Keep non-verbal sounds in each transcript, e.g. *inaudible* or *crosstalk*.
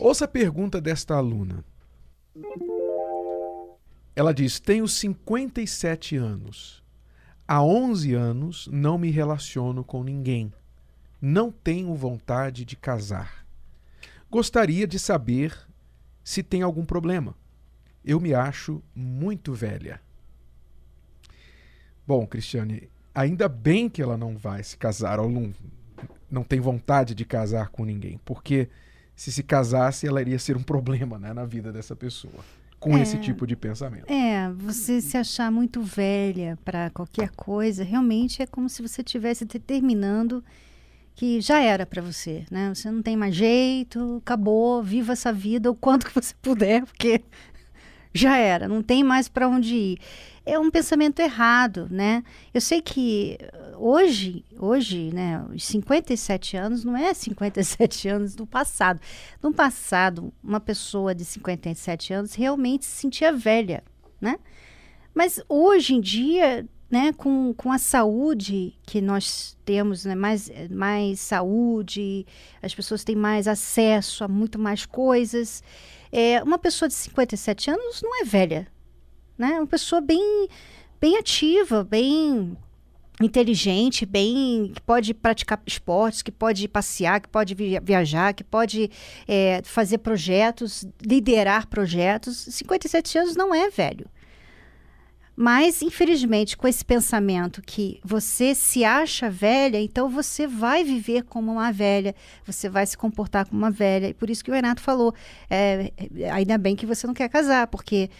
Ouça a pergunta desta aluna. Ela diz: Tenho 57 anos. Há 11 anos não me relaciono com ninguém. Não tenho vontade de casar. Gostaria de saber se tem algum problema. Eu me acho muito velha. Bom, Cristiane, ainda bem que ela não vai se casar ou não, não tem vontade de casar com ninguém, porque se se casasse, ela iria ser um problema né, na vida dessa pessoa com é, esse tipo de pensamento. É, você se achar muito velha para qualquer coisa, realmente é como se você estivesse determinando que já era para você, né? Você não tem mais jeito, acabou, viva essa vida o quanto que você puder, porque já era, não tem mais para onde ir. É um pensamento errado, né? Eu sei que hoje, hoje, né, os 57 anos não é 57 *laughs* anos do passado. No passado, uma pessoa de 57 anos realmente se sentia velha, né? Mas hoje em dia, né, com, com a saúde que nós temos, né, mais, mais saúde, as pessoas têm mais acesso a muito mais coisas. É, uma pessoa de 57 anos não é velha, né? Uma pessoa bem, bem ativa, bem inteligente, bem que pode praticar esportes, que pode passear, que pode viajar, que pode é, fazer projetos, liderar projetos. 57 anos não é velho. Mas, infelizmente, com esse pensamento que você se acha velha, então você vai viver como uma velha, você vai se comportar como uma velha. E por isso que o Renato falou: é, ainda bem que você não quer casar, porque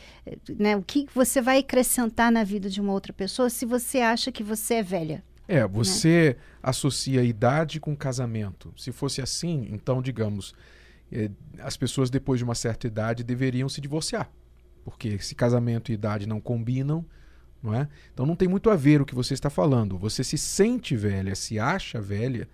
né, o que você vai acrescentar na vida de uma outra pessoa se você acha que você é velha? É, você né? associa idade com casamento. Se fosse assim, então, digamos, eh, as pessoas depois de uma certa idade deveriam se divorciar porque se casamento e idade não combinam, não é? Então não tem muito a ver o que você está falando. Você se sente velha, se acha velha.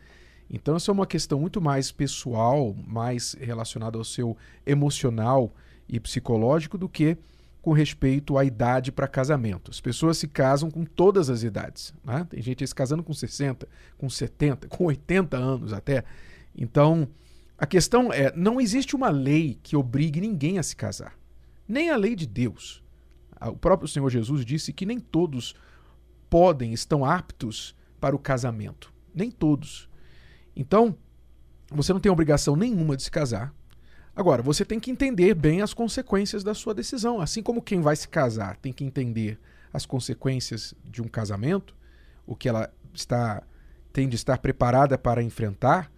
Então isso é uma questão muito mais pessoal, mais relacionada ao seu emocional e psicológico do que com respeito à idade para casamento. As pessoas se casam com todas as idades. Né? Tem gente se casando com 60, com 70, com 80 anos até. Então, a questão é: não existe uma lei que obrigue ninguém a se casar nem a lei de Deus. O próprio Senhor Jesus disse que nem todos podem, estão aptos para o casamento. Nem todos. Então, você não tem obrigação nenhuma de se casar. Agora, você tem que entender bem as consequências da sua decisão. Assim como quem vai se casar tem que entender as consequências de um casamento, o que ela está tem de estar preparada para enfrentar,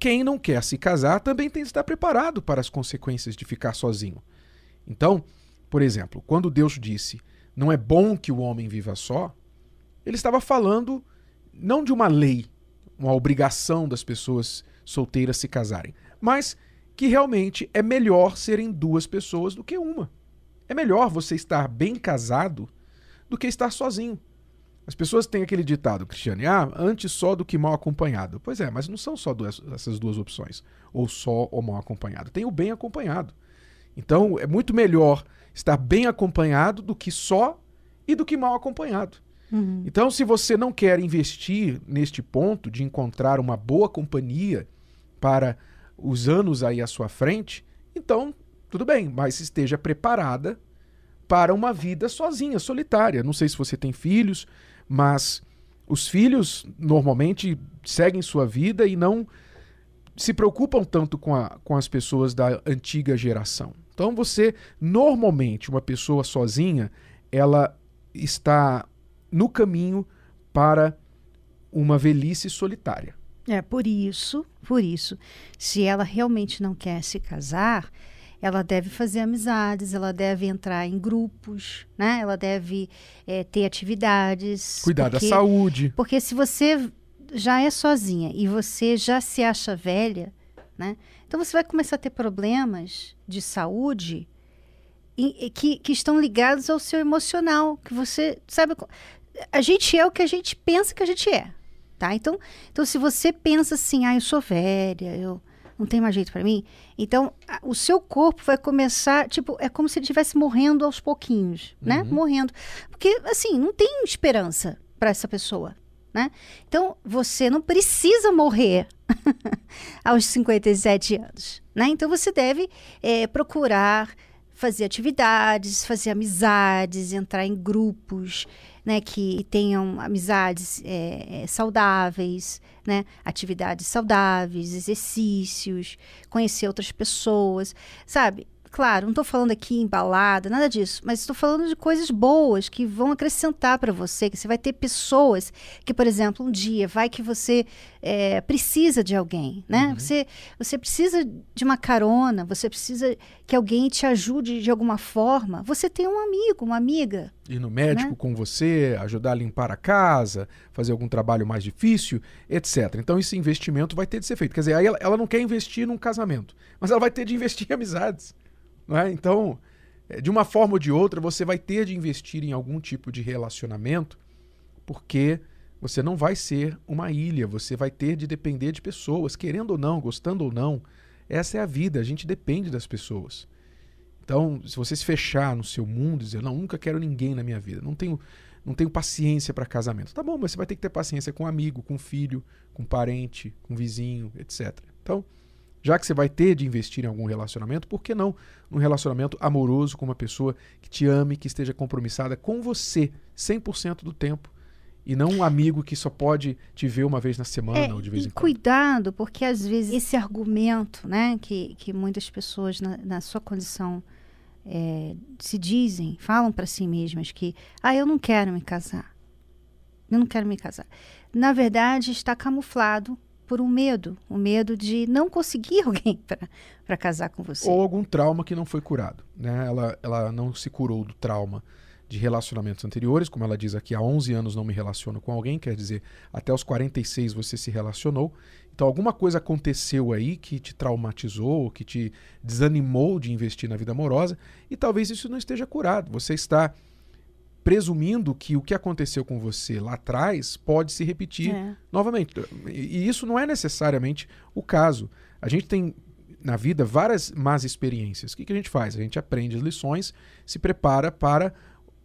quem não quer se casar também tem de estar preparado para as consequências de ficar sozinho. Então, por exemplo, quando Deus disse não é bom que o homem viva só, ele estava falando não de uma lei, uma obrigação das pessoas solteiras se casarem, mas que realmente é melhor serem duas pessoas do que uma. É melhor você estar bem casado do que estar sozinho. As pessoas têm aquele ditado, Cristiane, ah, antes só do que mal acompanhado. Pois é, mas não são só duas, essas duas opções, ou só ou mal acompanhado. Tem o bem acompanhado. Então é muito melhor estar bem acompanhado do que só e do que mal acompanhado. Uhum. Então, se você não quer investir neste ponto de encontrar uma boa companhia para os anos aí à sua frente, então tudo bem, mas esteja preparada para uma vida sozinha, solitária. Não sei se você tem filhos, mas os filhos normalmente seguem sua vida e não se preocupam tanto com, a, com as pessoas da antiga geração. Então você, normalmente, uma pessoa sozinha, ela está no caminho para uma velhice solitária. É, por isso, por isso, se ela realmente não quer se casar, ela deve fazer amizades, ela deve entrar em grupos, né? Ela deve é, ter atividades. Cuidar porque, da saúde. Porque se você já é sozinha e você já se acha velha, né? Então você vai começar a ter problemas de saúde que, que estão ligados ao seu emocional, que você sabe, a gente é o que a gente pensa que a gente é, tá? Então, então se você pensa assim, ah, eu sou velha, eu não tenho mais jeito para mim, então a, o seu corpo vai começar, tipo, é como se ele estivesse morrendo aos pouquinhos, né? Uhum. Morrendo, porque assim não tem esperança para essa pessoa Né? Então, você não precisa morrer *laughs* aos 57 anos. Né? Então, você deve é, procurar fazer atividades, fazer amizades, entrar em grupos né, que tenham amizades é, saudáveis, né, atividades saudáveis, exercícios, conhecer outras pessoas, sabe? Claro, não estou falando aqui em balada, nada disso, mas estou falando de coisas boas que vão acrescentar para você, que você vai ter pessoas que, por exemplo, um dia vai que você é, precisa de alguém, né? Uhum. Você, você precisa de uma carona, você precisa que alguém te ajude de alguma forma. Você tem um amigo, uma amiga. Ir no médico né? com você, ajudar a limpar a casa, fazer algum trabalho mais difícil, etc. Então esse investimento vai ter de ser feito. Quer dizer, aí ela, ela não quer investir num casamento, mas ela vai ter de investir em amizades. É? Então, é, de uma forma ou de outra, você vai ter de investir em algum tipo de relacionamento, porque você não vai ser uma ilha, você vai ter de depender de pessoas, querendo ou não, gostando ou não. Essa é a vida, a gente depende das pessoas. Então, se você se fechar no seu mundo e dizer, não, nunca quero ninguém na minha vida, não tenho, não tenho paciência para casamento. Tá bom, mas você vai ter que ter paciência com um amigo, com um filho, com um parente, com um vizinho, etc. Então, já que você vai ter de investir em algum relacionamento, por que não num relacionamento amoroso com uma pessoa que te ame, que esteja compromissada com você 100% do tempo? E não um amigo que só pode te ver uma vez na semana é, ou de vez em quando. Cuidado, porque às vezes esse argumento, né, que, que muitas pessoas na, na sua condição é, se dizem, falam para si mesmas que, ah, eu não quero me casar. Eu não quero me casar. Na verdade, está camuflado por um medo, o um medo de não conseguir *laughs* alguém para casar com você. Ou algum trauma que não foi curado. Né? Ela, ela não se curou do trauma de relacionamentos anteriores, como ela diz aqui, há 11 anos não me relaciono com alguém, quer dizer, até os 46 você se relacionou. Então alguma coisa aconteceu aí que te traumatizou, que te desanimou de investir na vida amorosa, e talvez isso não esteja curado. Você está presumindo que o que aconteceu com você lá atrás pode se repetir é. novamente. E isso não é necessariamente o caso. A gente tem na vida várias más experiências. O que, que a gente faz? A gente aprende as lições, se prepara para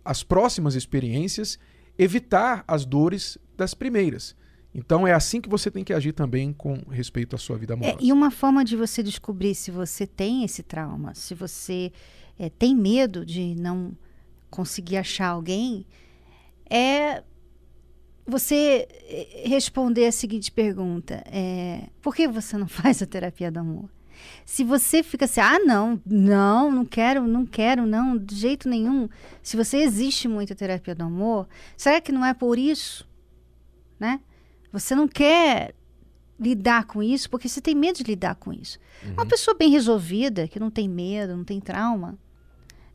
as próximas experiências evitar as dores das primeiras. Então é assim que você tem que agir também com respeito à sua vida amorosa. É, e uma forma de você descobrir se você tem esse trauma, se você é, tem medo de não conseguir achar alguém, é você eh, responder a seguinte pergunta: é, por que você não *laughs* faz a terapia do amor? Se você fica assim, ah, não, não, não quero, não quero, não, de jeito nenhum. Se você existe muito a terapia do amor, será que não é por isso? Né? Você não quer lidar com isso porque você tem medo de lidar com isso. Uhum. Uma pessoa bem resolvida, que não tem medo, não tem trauma,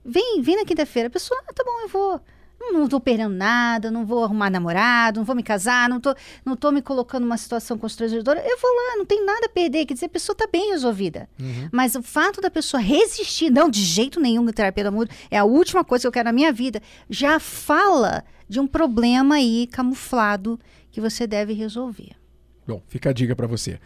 Vem, vem na quinta-feira. A pessoa, ah, tá bom, eu vou. Não tô perdendo nada, não vou arrumar namorado, não vou me casar, não tô, não tô me colocando numa situação constrangedora. Eu vou lá, não tem nada a perder. Quer dizer, a pessoa tá bem resolvida. Uhum. Mas o fato da pessoa resistir, não, de jeito nenhum, terapia do amor, é a última coisa que eu quero na minha vida, já fala de um problema aí camuflado que você deve resolver. Bom, fica a dica para você.